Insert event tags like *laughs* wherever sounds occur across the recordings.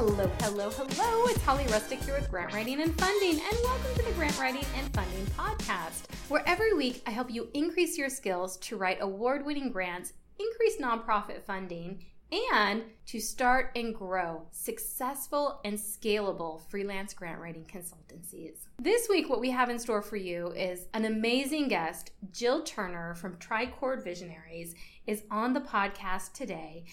Hello, hello, hello. It's Holly Rustick here with Grant Writing and Funding, and welcome to the Grant Writing and Funding Podcast, where every week I help you increase your skills to write award winning grants, increase nonprofit funding, and to start and grow successful and scalable freelance grant writing consultancies. This week, what we have in store for you is an amazing guest, Jill Turner from Tricord Visionaries is on the podcast today.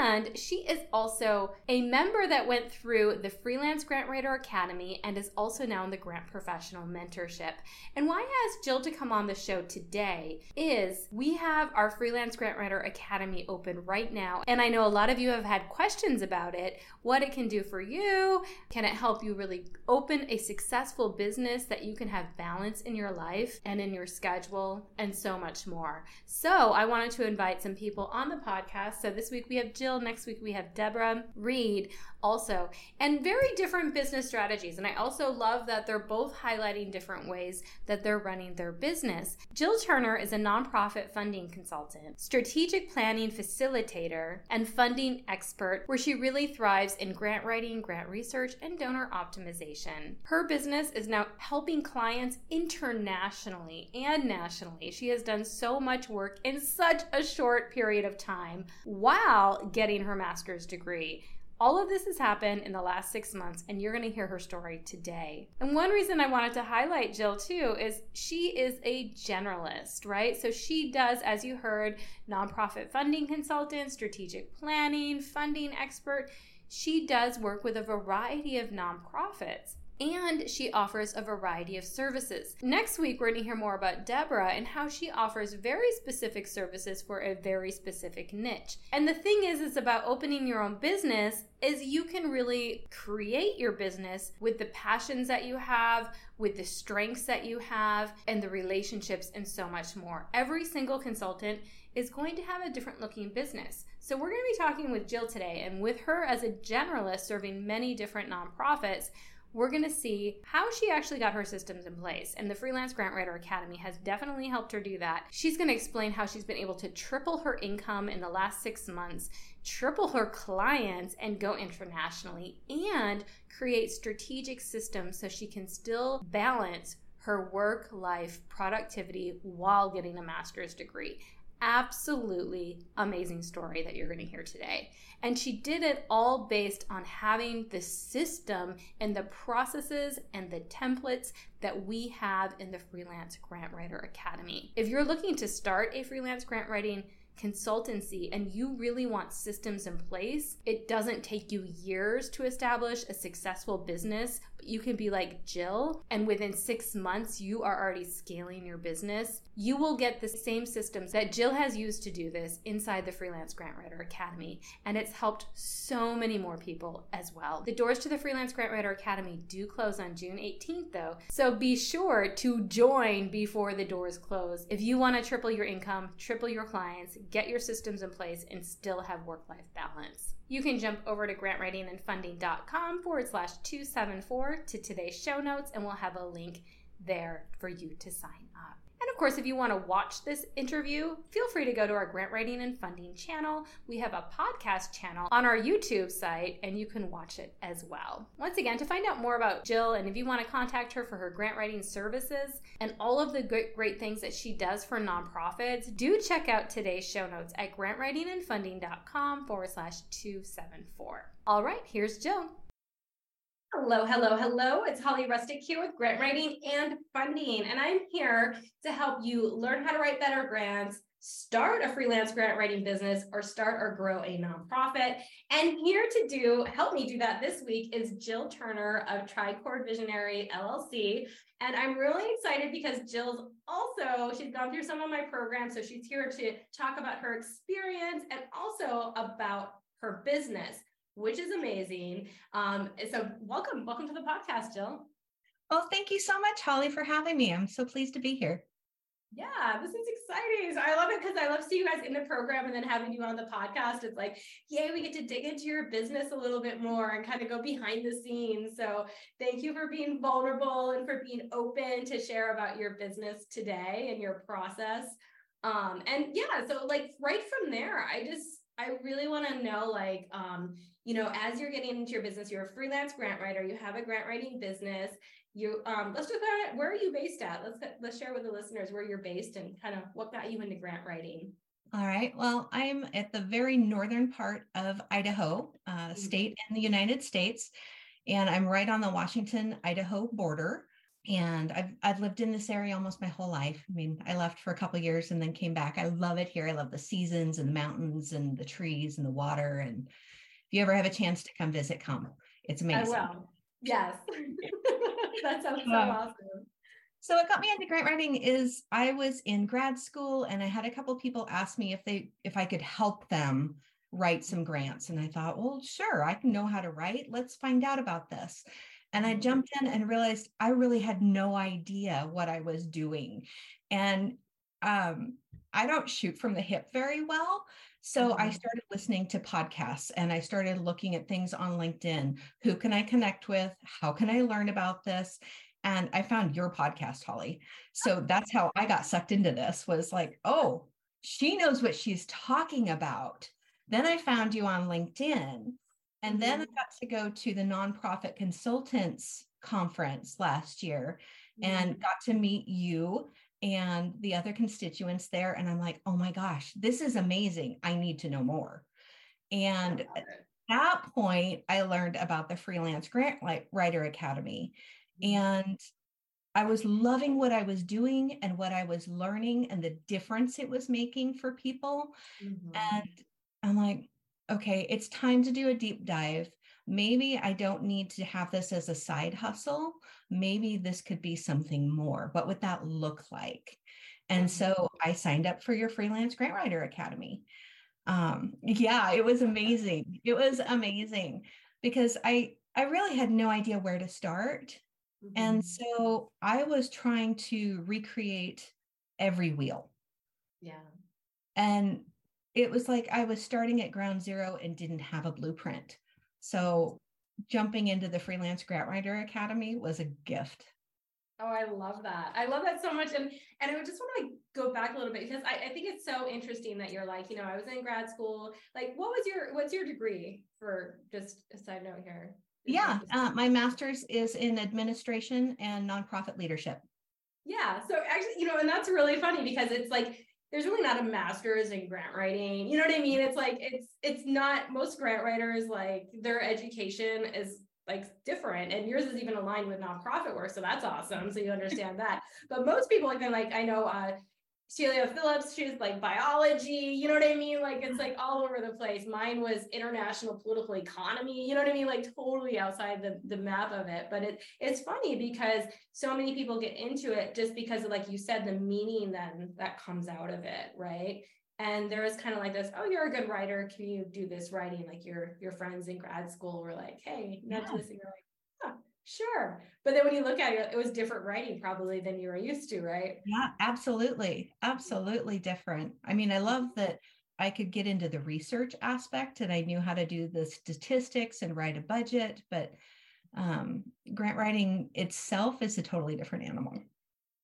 And she is also a member that went through the Freelance Grant Writer Academy and is also now in the Grant Professional Mentorship. And why I asked Jill to come on the show today is we have our Freelance Grant Writer Academy open right now. And I know a lot of you have had questions about it, what it can do for you. Can it help you really open a successful business that you can have balance in your life and in your schedule and so much more? So I wanted to invite some people on the podcast. So this week we have Jill, next week we have Deborah Reed also, and very different business strategies. And I also love that they're both highlighting different ways that they're running their business. Jill Turner is a nonprofit funding consultant, strategic planning facilitator, and funding expert, where she really thrives in grant writing, grant research, and donor optimization. Her business is now helping clients internationally and nationally. She has done so much work in such a short period of time while getting her master's degree. All of this has happened in the last six months, and you're going to hear her story today. And one reason I wanted to highlight Jill too is she is a generalist, right? So she does, as you heard, nonprofit funding consultant, strategic planning, funding expert. She does work with a variety of nonprofits and she offers a variety of services. Next week, we're going to hear more about Deborah and how she offers very specific services for a very specific niche. And the thing is, it's about opening your own business is you can really create your business with the passions that you have, with the strengths that you have, and the relationships, and so much more. Every single consultant is going to have a different looking business. So, we're going to be talking with Jill today, and with her as a generalist serving many different nonprofits, we're going to see how she actually got her systems in place. And the Freelance Grant Writer Academy has definitely helped her do that. She's going to explain how she's been able to triple her income in the last six months, triple her clients, and go internationally, and create strategic systems so she can still balance her work life productivity while getting a master's degree absolutely amazing story that you're going to hear today. And she did it all based on having the system and the processes and the templates that we have in the Freelance Grant Writer Academy. If you're looking to start a freelance grant writing consultancy and you really want systems in place, it doesn't take you years to establish a successful business. You can be like Jill, and within six months, you are already scaling your business. You will get the same systems that Jill has used to do this inside the Freelance Grant Writer Academy, and it's helped so many more people as well. The doors to the Freelance Grant Writer Academy do close on June 18th, though, so be sure to join before the doors close. If you want to triple your income, triple your clients, get your systems in place, and still have work life balance. You can jump over to grantwritingandfunding.com forward slash 274 to today's show notes, and we'll have a link there for you to sign. And of course, if you want to watch this interview, feel free to go to our grant writing and funding channel. We have a podcast channel on our YouTube site, and you can watch it as well. Once again, to find out more about Jill and if you want to contact her for her grant writing services and all of the great, great things that she does for nonprofits, do check out today's show notes at grantwritingandfunding.com forward slash 274. All right, here's Jill. Hello, hello, hello. It's Holly Rustick here with Grant Writing and Funding, and I'm here to help you learn how to write better grants, start a freelance grant writing business, or start or grow a nonprofit. And here to do help me do that this week is Jill Turner of Tricord Visionary LLC. And I'm really excited because Jill's also she's gone through some of my programs, so she's here to talk about her experience and also about her business which is amazing. Um, so welcome, welcome to the podcast, Jill. Well, thank you so much, Holly, for having me. I'm so pleased to be here. Yeah, this is exciting. So I love it because I love seeing you guys in the program and then having you on the podcast. It's like, yay, we get to dig into your business a little bit more and kind of go behind the scenes. So thank you for being vulnerable and for being open to share about your business today and your process. Um, and yeah, so like right from there, I just I really want to know like um, you know, as you're getting into your business, you're a freelance grant writer, you have a grant writing business, you um let's talk just where are you based at? Let's let's share with the listeners where you're based and kind of what got you into grant writing. All right well i'm at the very northern part of idaho uh, mm-hmm. state in the united states and i'm right on the washington idaho border and I've, I've lived in this area almost my whole life. I mean i left for a couple years and then came back. I love it here. I love the seasons and the mountains and the trees and the water and if you ever have a chance to come visit come it's amazing I will. yes *laughs* that sounds so awesome. So what got me into grant writing is I was in grad school and I had a couple people ask me if they if I could help them write some grants and I thought, well, sure, I can know how to write. Let's find out about this. And I mm-hmm. jumped in and realized I really had no idea what I was doing. And um, I don't shoot from the hip very well. So I mm-hmm. started listening to podcasts and I started looking at things on LinkedIn. Who can I connect with? How can I learn about this? And I found your podcast, Holly. So that's how I got sucked into this was like, oh, she knows what she's talking about. Then I found you on LinkedIn. And then I mm-hmm. got to go to the nonprofit consultants conference last year and mm-hmm. got to meet you and the other constituents there. And I'm like, oh my gosh, this is amazing. I need to know more. And at that point, I learned about the Freelance Grant Writer Academy. Mm-hmm. And I was loving what I was doing and what I was learning and the difference it was making for people. Mm-hmm. And I'm like, okay, it's time to do a deep dive maybe I don't need to have this as a side hustle. Maybe this could be something more. What would that look like? And mm-hmm. so I signed up for your freelance grant writer academy. Um, yeah, it was amazing. It was amazing because I I really had no idea where to start. Mm-hmm. And so I was trying to recreate every wheel. Yeah. And it was like I was starting at ground zero and didn't have a blueprint. So jumping into the Freelance Grant Writer Academy was a gift. Oh, I love that. I love that so much. And and I just want to like go back a little bit because I, I think it's so interesting that you're like, you know, I was in grad school. Like, what was your what's your degree for just a side note here? Yeah, uh, my master's is in administration and nonprofit leadership. Yeah. So actually, you know, and that's really funny because it's like there's really not a master's in grant writing. You know what I mean? It's like it's it's not most grant writers like their education is like different and yours is even aligned with nonprofit work so that's awesome so you understand that but most people like like i know uh Celia Phillips, she's like biology, you know what I mean? Like it's like all over the place. Mine was international political economy, you know what I mean? Like totally outside the, the map of it. But it it's funny because so many people get into it just because of like you said, the meaning then that comes out of it, right? And there was kind of like this, oh, you're a good writer. Can you do this writing? Like your your friends in grad school were like, hey, not yeah. this. And you're like, Sure. But then when you look at it, it was different writing probably than you were used to, right? Yeah, absolutely. Absolutely different. I mean, I love that I could get into the research aspect and I knew how to do the statistics and write a budget, but um, grant writing itself is a totally different animal.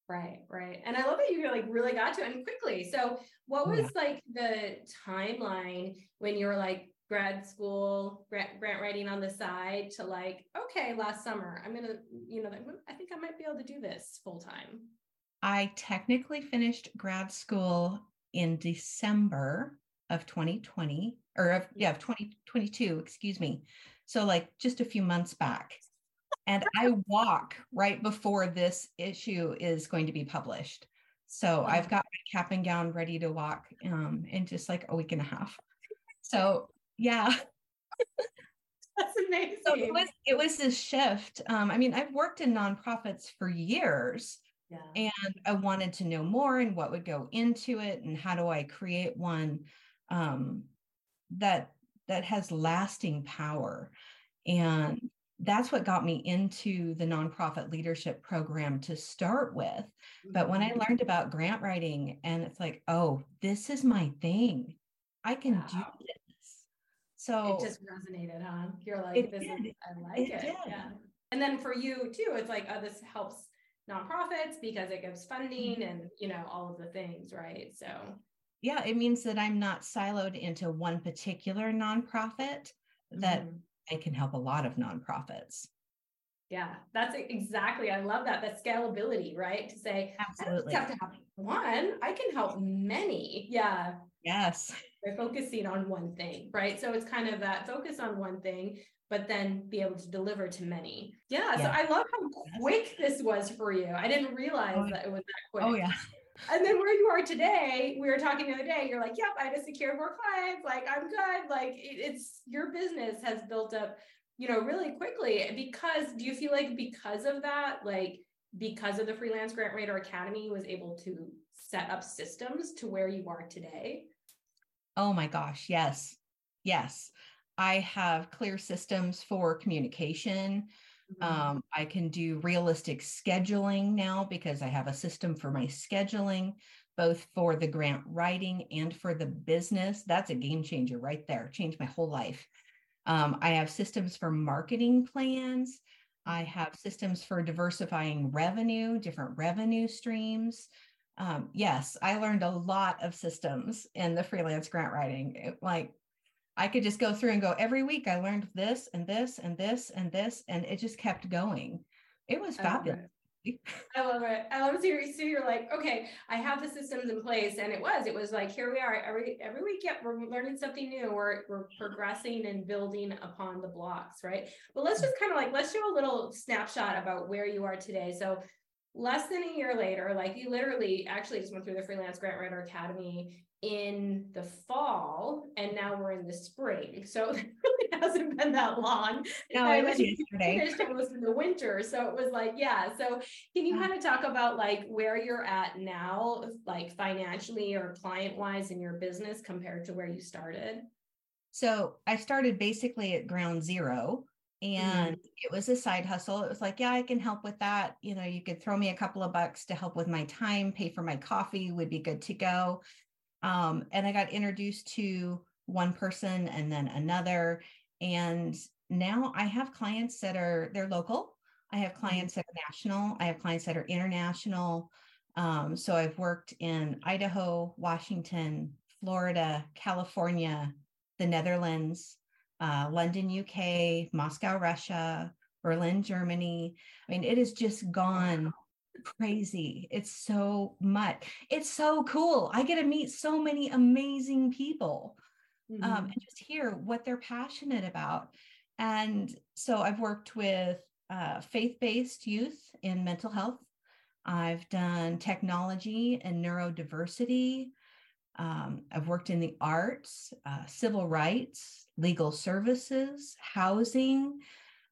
Right, right. And I love that you like really got to it and quickly. So what was yeah. like the timeline when you were like, grad school grant, grant writing on the side to like okay last summer i'm gonna you know i think i might be able to do this full time i technically finished grad school in december of 2020 or of, yeah of 2022 excuse me. So like just a few months back. And i walk right before this issue is going to be published. So i've got my cap and gown ready to walk um, in just like a week and a half. So yeah. *laughs* That's amazing. So it was it was this shift. Um, I mean, I've worked in nonprofits for years. Yeah. And I wanted to know more and what would go into it and how do I create one um, that that has lasting power. And that's what got me into the nonprofit leadership program to start with. But when I Mhm. learned about grant writing, and it's like, oh, this is my thing, I can Wow. do this. So it just resonated, huh? You're like, this is. I like It it. Yeah. And then for you too, it's like, oh, this helps nonprofits because it gives funding Mm-hmm. and, you know, all of the things, right? So, yeah, it means that I'm not siloed into one particular nonprofit, that mhm. I can help a lot of nonprofits. yeah, that's exactly, I love that, the scalability, right? To say, I don't Absolutely. just have to have one, I can help many. Yeah. Yes. They're focusing on one thing, right? So it's kind of that focus on one thing, but then be able to deliver to many. Yeah. So I love how quick this was for you. I didn't realize Oh, that it was that quick. Oh, yeah. And then where you are today, we were talking the other day, you're like, yep, I just secured more clients. Like, I'm good. Like, it's your business has built up, you know, really quickly. Because do you feel like because of that, like, because of the Freelance Grant Writer Academy was able to set up systems to where you are today? Oh my gosh. Yes. Yes. I have clear systems for communication. Mm-hmm. Um, I can do realistic scheduling now because I have a system for my scheduling, both for the grant writing and for the business. That's a game changer right there. Changed my whole life. Um, I have systems for marketing plans. I have systems for diversifying revenue, different revenue streams. Um, yes, I learned a lot of systems in the freelance grant writing. It- like I could just go through and go every week. I learned this and this and this and this, and it just kept going. It was fabulous. *laughs* I love it. I love it. So you're, so you're like, okay, I have the systems in place, and it was, it was like, here we are every every week. Yep, we're learning something new. We're we're progressing and building upon the blocks, right? But let's just kind of like let's show a little snapshot about where you are today. So less than a year later, like you literally actually just went through the Freelance Grant Writer Academy in the fall, and now we're in the spring. So *laughs* it really hasn't been that long. No, it was yesterday. finished almost in the winter. So it was like, yeah. So can you kind of talk about like where you're at now, like financially or client wise in your business compared to where you started? So I started basically at ground zero and it was a side hustle. It was like, yeah, I can help with that. You know, you could throw me a couple of bucks to help with my time, pay for my coffee would be good to go. Um, and I got introduced to one person and then another. And now I have clients that are they're local. I have clients that are national. I have clients that are international. Um, so I've worked in Idaho, Washington, Florida, California, the Netherlands, uh, London, UK, Moscow, Russia, Berlin, Germany. I mean, it has just gone crazy. It's so much. It's so cool. I get to meet so many amazing people um, Mhm. and just hear what they're passionate about. And so I've worked with uh, faith based youth in mental health. I've done technology and neurodiversity. Um, I've worked in the arts, uh, civil rights, legal services, housing.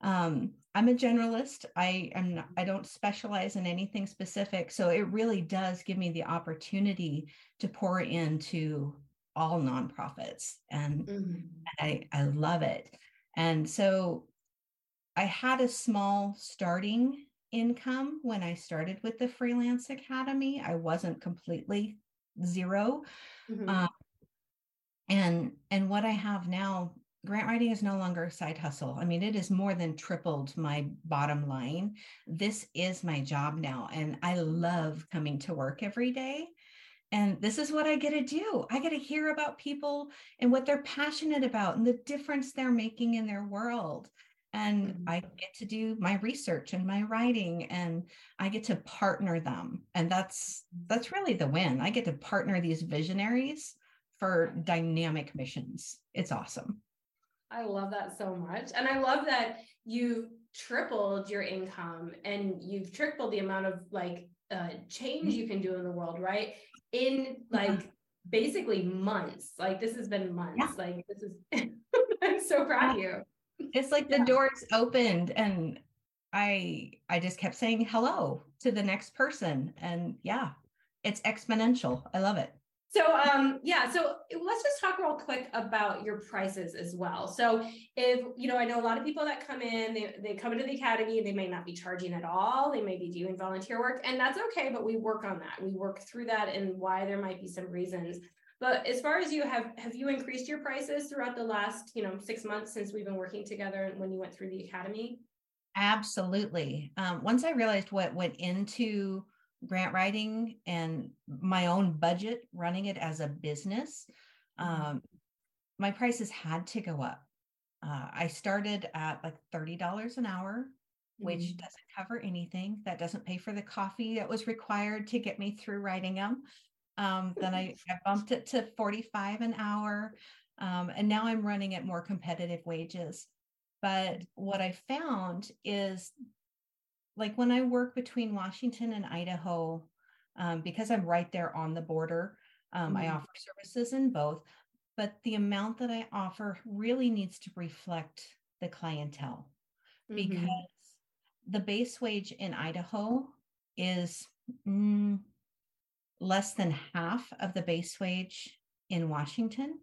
Um, I'm a generalist. I am not, I don't specialize in anything specific, so it really does give me the opportunity to pour into all nonprofits, and Mhm. I I love it. And so I had a small starting income when I started with the Freelance Academy. I wasn't completely zero. Mhm. Um, and and what I have now, grant writing is no longer a side hustle. I mean, it has more than tripled my bottom line. This is my job now, and I love coming to work every day. And this is what I get to do. I get to hear about people and what they're passionate about and the difference they're making in their world. And Mhm. I get to do my research and my writing and I get to partner them. And that's that's really the win. I get to partner these visionaries for dynamic missions. It's awesome. I love that so much. And I love that you've tripled your income and you've tripled the amount of like uh, change you can do in the world, right? In like basically months. Like this has been months. Yeah. Like this is, *laughs* I'm so proud of you. It's like the Yeah. doors opened and I I just kept saying hello to the next person. And yeah, it's exponential. I love it. So um yeah, so let's just talk real quick about your prices as well. So if you know, I know a lot of people that come in, they, they come into the academy, they may not be charging at all, they may be doing volunteer work, and that's okay, but we work on that. We work through that and why there might be some reasons. But as far as you have have you increased your prices throughout the last, you know, six months since we've been working together and when you went through the academy? Absolutely. Um, once I realized what went into grant writing and my own budget running it as a business, mm-hmm. um, my prices had to go up. Uh, I started at like $30 an hour, which mm-hmm. doesn't cover anything. That doesn't pay for the coffee that was required to get me through writing them. Um, then I, I, bumped it to 45 an hour. Um, and now I'm running at more competitive wages. But what I found is like when I work between Washington and Idaho, um, because I'm right there on the border, um, mm-hmm. I offer services in both, but the amount that I offer really needs to reflect the clientele mm-hmm. because the base wage in Idaho is mm, less than half of the base wage in Washington.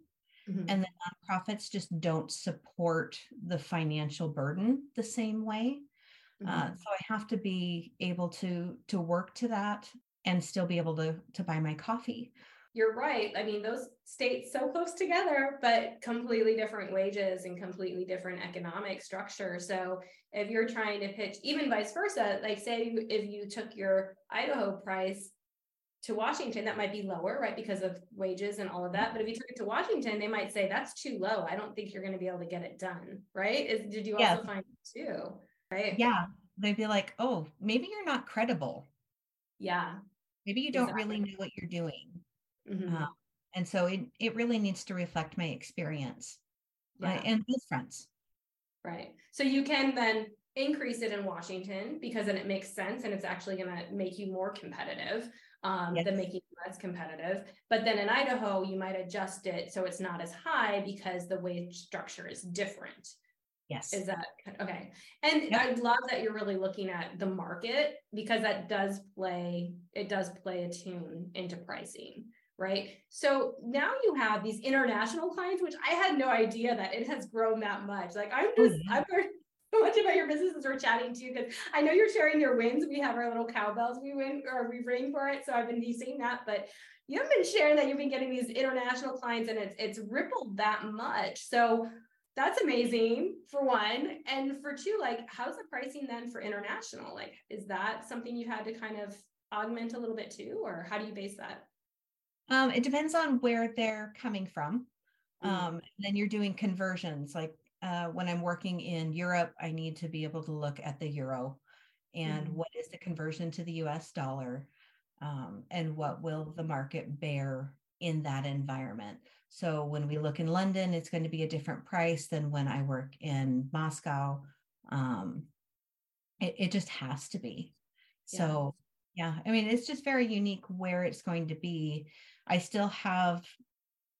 Mm-hmm. And the nonprofits just don't support the financial burden the same way. Mm-hmm. Uh, so I have to be able to to work to that and still be able to to buy my coffee. You're right. I mean, those states so close together, but completely different wages and completely different economic structure. So if you're trying to pitch, even vice versa, like say if you took your Idaho price to Washington, that might be lower, right? Because of wages and all of that. But if you took it to Washington, they might say that's too low. I don't think you're going to be able to get it done, right? Is, did you also find it too? Right. Yeah. They'd be like, oh, maybe you're not credible. Yeah. Maybe you don't exactly. really know what you're doing. Mm-hmm. Um, and so it, it really needs to reflect my experience yeah. right? and both fronts. Right. So you can then increase it in Washington because then it makes sense and it's actually going to make you more competitive um, yes. than making you less competitive. But then in Idaho, you might adjust it so it's not as high because the wage structure is different. Yes. Is that okay? And yep. I love that you're really looking at the market because that does play, it does play a tune into pricing, right? So now you have these international clients, which I had no idea that it has grown that much. Like I'm oh, just, oh, yeah. So *laughs* much about your business as we're chatting too, because I know you're sharing your wins. We have our little cowbells we win or we ring for it. So I've been seeing that, but you haven't been sharing that you've been getting these international clients and it's it's rippled that much. So that's amazing for one. And for two, like, how's the pricing then for international? Like, is that something you had to kind of augment a little bit too, or how do you base that? Um, it depends on where they're coming from. Mm. Um, then you're doing conversions. Like uh, when I'm working in Europe, I need to be able to look at the euro and mm. what is the conversion to the US dollar um, and what will the market bear in that environment. So when we look in London, it's going to be a different price than when I work in Moscow. Um, it, it just has to be. Yeah. So, yeah, I mean, it's just very unique where it's going to be. I still have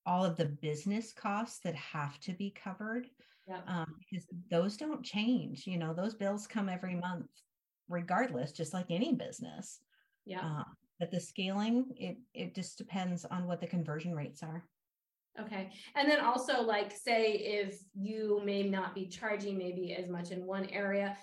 all of the business costs that have to be covered yeah. um, because those don't change. You know, those bills come every month, regardless, just like any business. Yeah. Uh, but the scaling, it it just depends on what the conversion rates are. Okay. And then also like say if you may not be charging maybe as much in one area,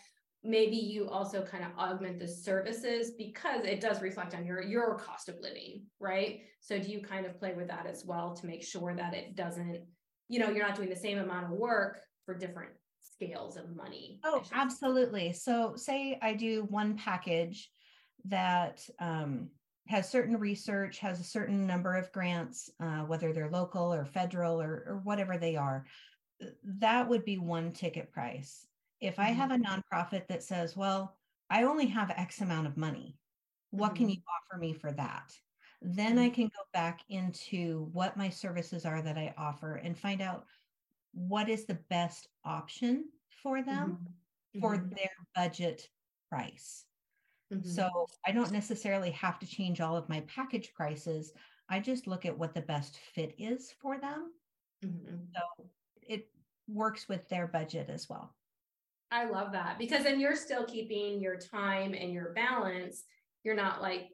maybe you also kind of augment the services because it does reflect on your your cost of living, right? So do you kind of play with that as well to make sure that it doesn't, you know, you're not doing the same amount of work for different scales of money? Oh, absolutely. So say I do one package that um has certain research, has a certain number of grants, uh, whether they're local or federal or, or whatever they are, that would be one ticket price. If I have a mm-hmm. nonprofit that says, well, I only have X amount of money, what mm-hmm. can you offer me for that? Then I mm-hmm. can go back into what my services are that I offer and find out what is the best option for them mm-hmm. for mm-hmm. their budget price. Mm-hmm. So I don't necessarily have to change all of my package prices. I just look at what the best fit is for them. Mm-hmm. So it works with their budget as well. I love that because then you're still keeping your time and your balance. You're not like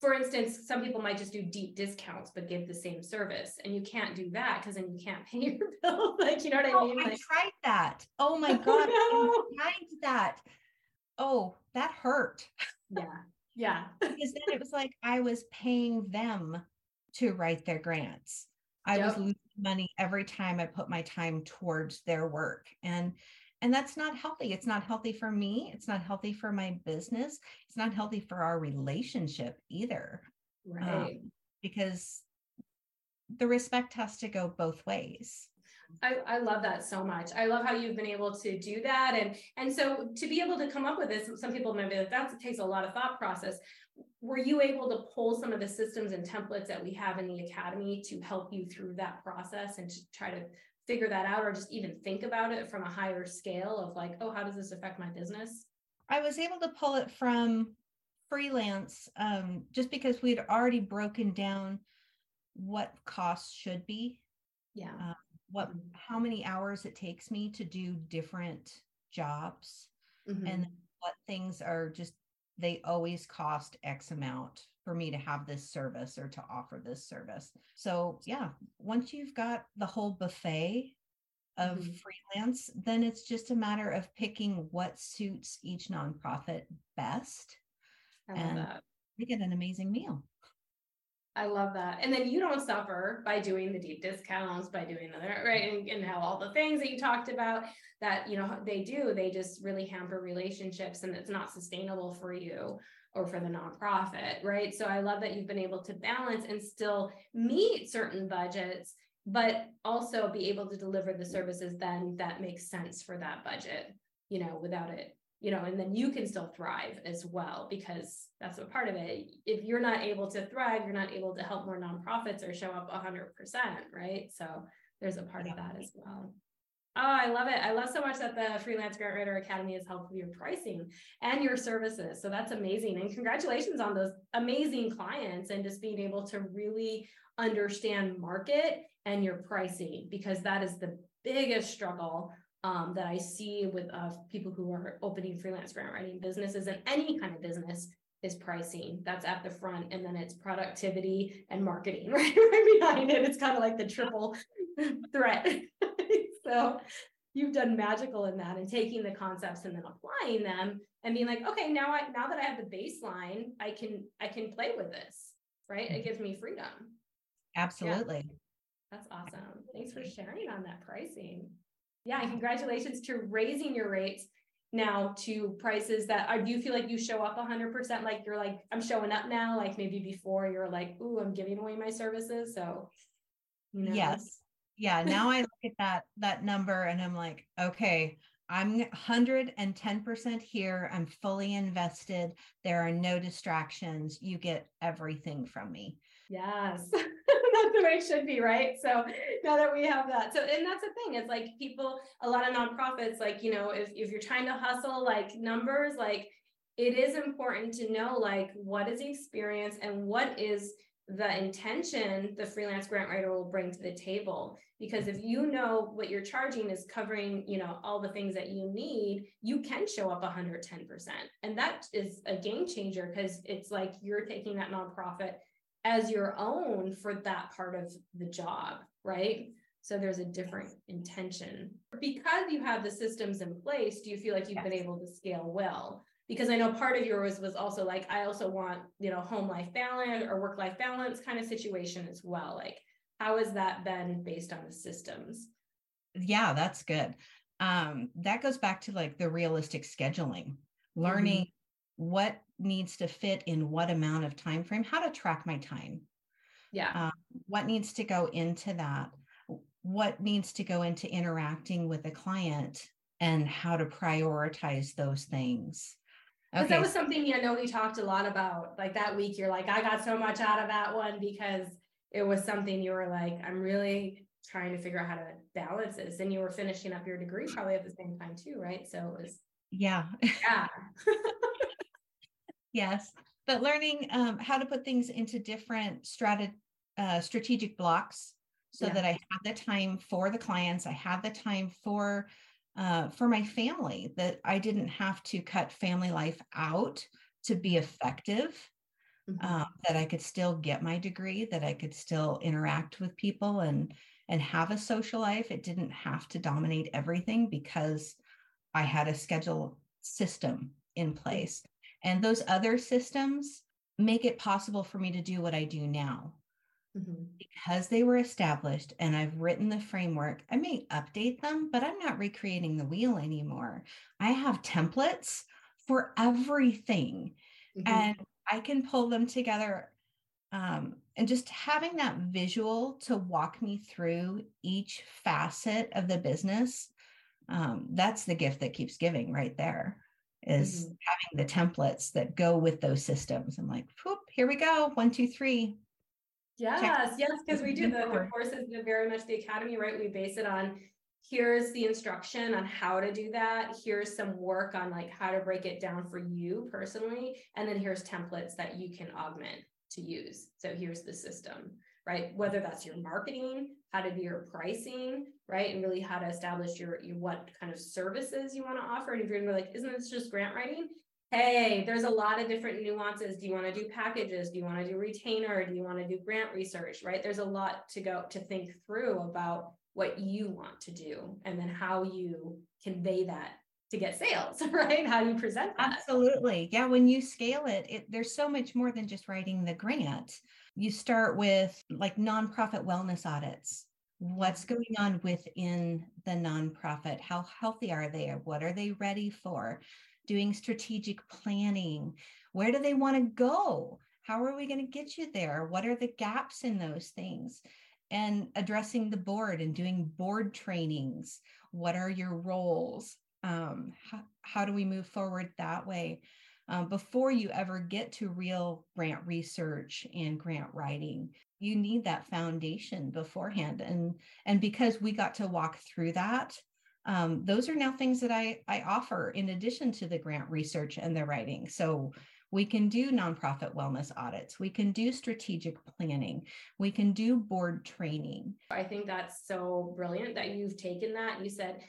for instance, some people might just do deep discounts but give the same service, and you can't do that because then you can't pay *laughs* your bill. like, you know what I oh, mean? I Like, tried that. Oh my *laughs* god, Oh, I tried that. Oh, that hurt. yeah, yeah, because then it was like I was paying them to write their grants. I was losing money every time I put my time towards their work. And and that's not healthy. It's not healthy for me. It's not healthy for my business. It's not healthy for our relationship either. right. Um, because the respect has to go both ways. I, I love that so much. I love how you've been able to do that. And and so to be able to come up with this, some people might be like, that takes a lot of thought process. Were you able to pull some of the systems and templates that we have in the academy to help you through that process and to try to figure that out or just even think about it from a higher scale of like, oh, how does this affect my business? I was able to pull it from freelance um, just because we'd already broken down what costs should be Yeah. Uh, what how many hours it takes me to do different jobs Mhm. and what things are just they always cost x amount for me to have this service or to offer this service so yeah once you've got the whole buffet of Mhm. freelance then it's just a matter of picking what suits each nonprofit best I love and- that. you get an amazing meal I love that. And then you don't suffer by doing the deep discounts, by doing the right and, and how all the things that you talked about that you know they do, they just really hamper relationships and it's not sustainable for you or for the nonprofit, right? So I love that you've been able to balance and still meet certain budgets, but also be able to deliver the services then that makes sense for that budget, you know, without it you know, and then you can still thrive as well because that's a part of it. If you're not able to thrive, you're not able to help more nonprofits or show up 100%, right? So there's a part of that as well. Oh, I love it. I love so much that the Freelance Grant Writer Academy has helped with your pricing and your services. So that's amazing. And congratulations on those amazing clients and just being able to really understand market and your pricing because that is the biggest struggle um, that I see with uh, people who are opening freelance grant writing businesses and any kind of business is pricing. That's at the front, and then it's productivity and marketing right, *laughs* right behind it. It's kind of like the triple threat. *laughs* so you've done magical in that and taking the concepts and then applying them and being like, okay, now I now that I have the baseline, I can I can play with this. Right? It gives me freedom. absolutely That's awesome. Thanks for sharing on that pricing. Yeah, and congratulations to raising your rates now to prices that are, do you feel like you show up hundred percent? Like you're like, I'm showing up now, like maybe before you're like, ooh, I'm giving away my services. So you know, Yes. Yeah. Now I at that that number and I'm like, okay, I'm 110% here. I'm fully invested. There are no distractions. You get everything from me. Yes, *laughs* that's the way it should be, right? So now that we have that, so and that's the thing. It's like people, a lot of nonprofits, like you know, if if you're trying to hustle like numbers, like it is important to know like what is the experience and what is the intention the freelance grant writer will bring to the table because if you know what you're charging is covering you know all the things that you need you can show up 110% and that is a game changer because it's like you're taking that nonprofit as your own for that part of the job, right? So there's a different intention. Because you have the systems in place, do you feel like you've been able to scale well? Because I know part of yours was also like, I also want, you know, home life balance or work life balance kind of situation as well. Like, how has that been based on the systems? Yeah, that's good. Um, that goes back to like the realistic scheduling, learning what needs to fit in what amount of time frame, how to track my time. Yeah. um, what needs to go into that what needs to go into interacting with a client and how to prioritize those things Because that was something you know we talked a lot about. Like that week, you're like, I got so much out of that one because it was something you were like, I'm really trying to figure out how to balance this. And you were finishing up your degree probably at the same time too, right? So it was yeah yeah. *laughs* yes but learning um, how to put things into different strat- uh, strategic blocks so Yeah. that i have the time for the clients i have the time for uh, for my family that i didn't have to cut family life out to be effective mm-hmm. um, that I could still get my degree, that I could still interact with people and and have a social life. It didn't have to dominate everything because I had a schedule system in place. And those other systems make it possible for me to do what I do now. Mm-hmm. Because they were established and I've written the framework, I may update them, but I'm not recreating the wheel anymore. I have templates for everything. Mm-hmm. And I can pull them together. Um, and just having that visual to walk me through each facet of the business, um, that's the gift that keeps giving right there is mm-hmm. having the templates that go with those systems. I'm like, whoop, here we go. One, two, three. Yes, Check. yes, because we do the, the courses, very much the academy, right? We base it on here's the instruction on how to do that. Here's some work on like how to break it down for you personally. And then here's templates that you can augment to use. So here's the system right? Whether that's your marketing how to do your pricing right? And really how to establish your, your what kind of services you want to offer. And if you're gonna be like isn't this just grant writing hey there's a lot of different nuances. Do you want to do packages? Do you want to do retainer? Do you want to do grant research right? There's a lot to go to think through about what you want to do and then how you convey that to get sales *laughs* right? How you present that. Absolutely. Yeah when you scale it, it there's so much more than just writing the grant. You start with like nonprofit wellness audits. What's mm-hmm. going on within the nonprofit? How healthy are they? What are they ready for doing strategic planning where do they want to go how are we going to get you there what are the gaps in those things and addressing the board and doing board trainings. What are your roles? Um, how, how do we move forward that way? Um, before you ever get to real grant research and grant writing, you need that foundation beforehand. And, and because we got to walk through that, um, those are now things that I, I offer in addition to the grant research and the writing. So we can do nonprofit wellness audits. We can do strategic planning. We can do board training. I think that's so brilliant that you've taken that. You said,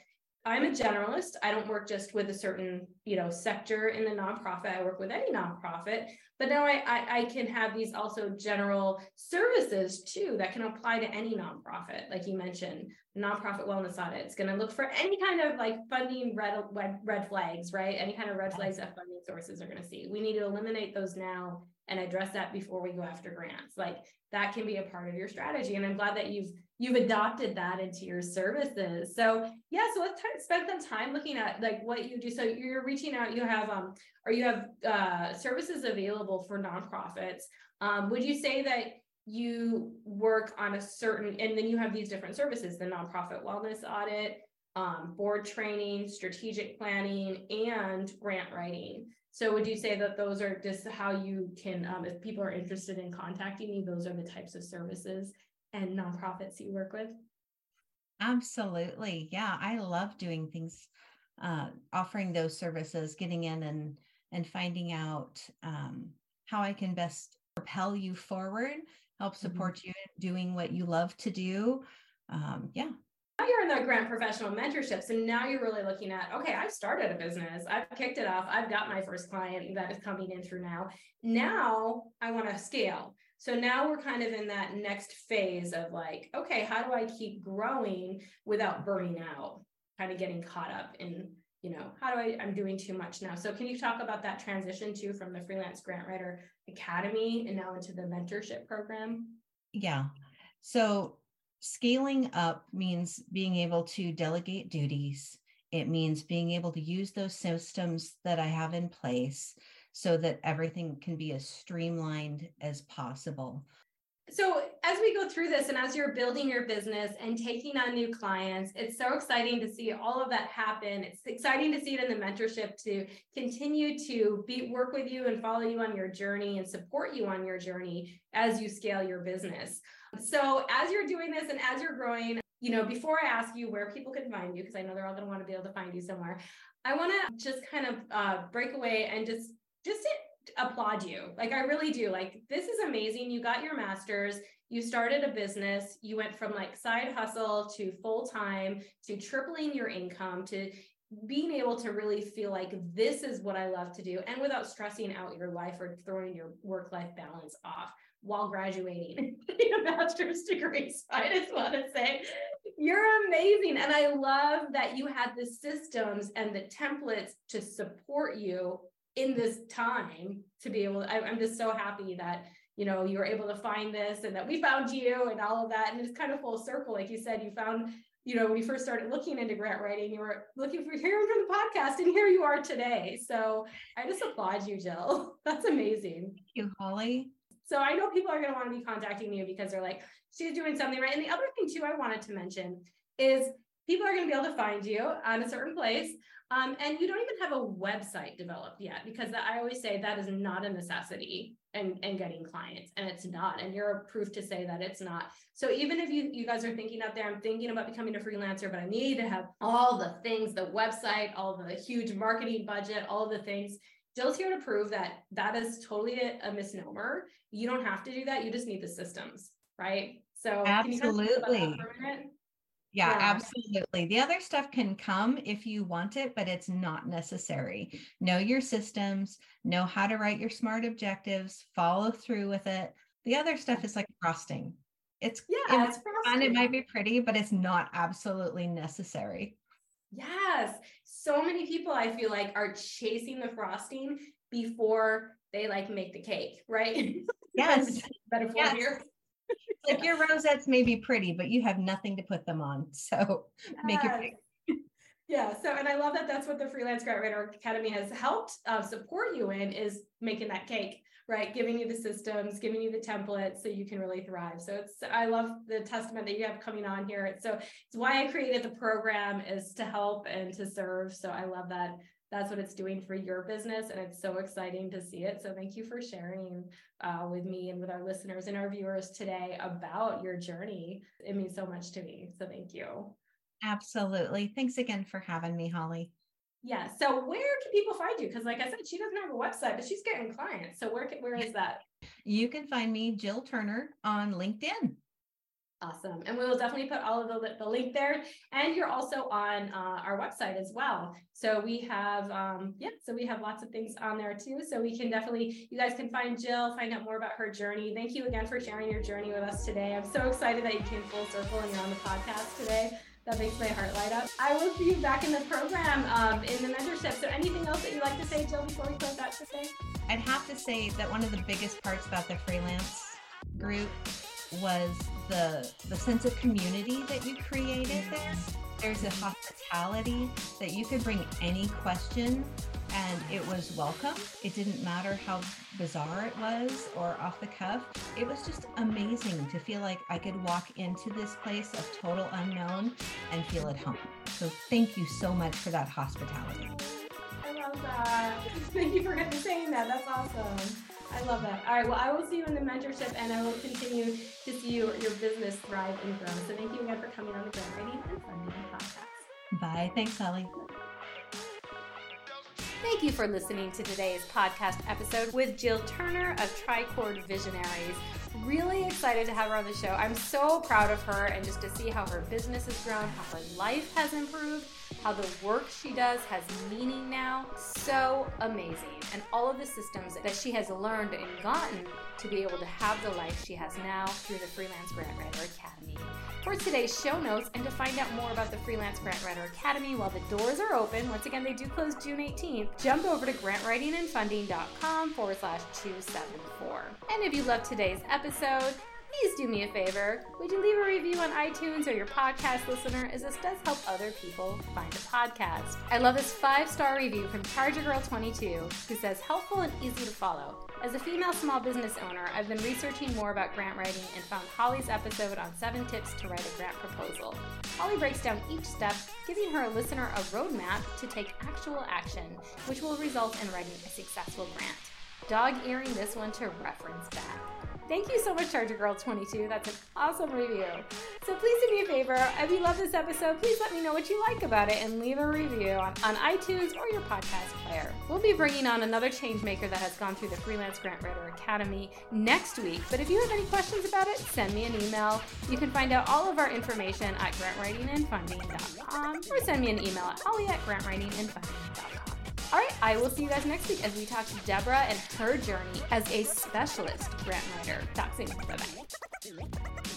I'm a generalist. I don't work just with a certain, you know, sector in the nonprofit. I work with any nonprofit, but now I, I, I can have these also general services too that can apply to any nonprofit. Like you mentioned, nonprofit wellness audit. It's going to look for any kind of like funding red, red, red flags, right? Any kind of red flags that funding sources are going to see. We need to eliminate those now and address that before we go after grants. Like that can be a part of your strategy. And I'm glad that you've you've adopted that into your services. So yeah, so let's spend some time looking at like what you do. So you're reaching out. You have um, or you have uh, services available for nonprofits. Um, would you say that you work on a certain, and then you have these different services: the nonprofit wellness audit, um, board training, strategic planning, and grant writing. So would you say that those are just how you can, um, if people are interested in contacting you, those are the types of services and nonprofits you work with? Absolutely. Yeah. I love doing things, uh, offering those services, getting in and, and finding out um, how I can best propel you forward, help mm-hmm. support mm-hmm. you doing what you love to do. Um, yeah, now you're in the grant professional mentorship. So now you're really looking at, okay, I've started a business. I've kicked it off. I've got my first client that is coming in through now. Now I want to scale. So now we're kind of in that next phase of like, okay, how do I keep growing without burning out? Kind of getting caught up in, you know, how do I, I'm doing too much now. So can you talk about that transition too from the freelance grant writer academy and now into the mentorship program? Yeah. So scaling up means being able to delegate duties. It means being able to use those systems that I have in place so that everything can be as streamlined as possible. So, as we go through this and as you're building your business and taking on new clients, it's so exciting to see all of that happen. It's exciting to see it in the mentorship to continue to be work with you and follow you on your journey and support you on your journey as you scale your business. So, as you're doing this and as you're growing, you know, before I ask you where people can find you, because I know they're all going to want to be able to find you somewhere, I want to just kind of uh, break away and just just to applaud you. Like I really do. Like this is amazing. You got your masters, you started a business, you went from like side hustle to full time to tripling your income to being able to really feel like this is what I love to do and without stressing out your life or throwing your work life balance off while graduating *laughs* a bachelor's degree. So I just want to say you're amazing. And I love that you had the systems and the templates to support you in this time to be able, I, I'm just so happy that you know you were able to find this and that we found you and all of that and it's kind of full circle like you said you found you know, when you first started looking into grant writing, you were looking for *laughs* hearing from the podcast, and here you are today. So I just applaud you, Jill. *laughs* That's amazing. Thank you, Holly. So I know people are going to want to be contacting you because they're like, she's doing something right. And the other thing, too, I wanted to mention is people are going to be able to find you on a certain place. Um, and you don't even have a website developed yet because I always say that is not a necessity and, and getting clients and it's not and you're proof to say that it's not. So even if you you guys are thinking out there i'm thinking about becoming a freelancer but i need to have all the things the website all the huge marketing budget all the things Jill's here to prove that that is totally a, a misnomer. You don't have to do that you just need the systems right? So absolutely yeah, yeah, absolutely. The other stuff can come if you want it, but it's not necessary. Know your systems, know how to write your smart objectives, follow through with it. The other stuff is like frosting. It's yeah, it's fun. It might be pretty, but it's not absolutely necessary. Yes. So many people I feel like are chasing the frosting before they like make the cake, right? *laughs* Yes. Metaphor yes. here like your rosettes may be pretty, but you have nothing to put them on. So make it pretty. Yeah. So, and I love that that's what the Freelance Grant Writer Academy has helped uh, support you in is making that cake, right? Giving you the systems, giving you the templates so you can really thrive. So it's, I love the testament that you have coming on here. So it's why I created the program is to help and to serve. So I love that that's what it's doing for your business and it's so exciting to see it. So thank you for sharing uh, with me and with our listeners and our viewers today about your journey. It means so much to me so thank you. Absolutely. Thanks again for having me holly. Yeah so where can people find you? Because like i said she doesn't have a website but she's getting clients. So where, can, where is that? You can find me jill turner on linkedin Awesome. And we will definitely put all of the, the link there. And you're also on uh, our website as well. So we have, um, yeah, so we have lots of things on there too. So we can definitely, you guys can find Jill, find out more about her journey. Thank you again for sharing your journey with us today. I'm so excited that you came full circle and you're on the podcast today. That makes my heart light up. I will see you back in the program um, in the mentorship. So anything else that you'd like to say, Jill, before we close out today? I'd have to say that one of the biggest parts about the freelance group was the the sense of community that you created there. There's a hospitality that you could bring any question and it was welcome. It didn't matter how bizarre it was or off the cuff. It was just amazing to feel like I could walk into this place of total unknown and feel at home. So thank you so much for that hospitality. I love that. *laughs* Thank you for saying that. That's awesome. I love that. All right. Well, I will see you in the mentorship and I will continue to see you, your business thrive and grow. So thank you again for coming on the Grant Writing and Funding podcast. Bye. Thanks, Holly. Thank you for listening to today's podcast episode with Jill Turner of Tricord Visionaries. Really excited to have her on the show. I'm so proud of her and just to see how her business has grown, how her life has improved how the work she does has meaning now. So amazing. And all of the systems that she has learned and gotten to be able to have the life she has now through the Freelance Grant Writer Academy. For today's show notes and to find out more about the Freelance Grant Writer Academy while the doors are open, once again, they do close June 18th, jump over to grantwritingandfunding.com forward slash 274. And if you loved today's episode, please do me a favor. Would you leave a review on iTunes or your podcast listener, as this does help other people find a podcast? I love this five star review from Charger Girl 22 who says, helpful and easy to follow. As a female small business owner, I've been researching more about grant writing and found Holly's episode on seven tips to write a grant proposal. Holly breaks down each step, giving her listener a roadmap to take actual action, which will result in writing a successful grant. Dog earing this one to reference back. Thank you so much, Charger Girl 22. That's an awesome review. So please do me a favor. If you love this episode, please let me know what you like about it and leave a review on, on iTunes or your podcast player. We'll be bringing on another changemaker that has gone through the Freelance Grant Writer Academy next week. But if you have any questions about it, send me an email. You can find out all of our information at grantwritingandfunding.com or send me an email at holly at grantwritingandfunding.com. All right, I will see you guys next week as we talk to Deborah and her journey as a specialist grant writer. Talk soon. Bye bye.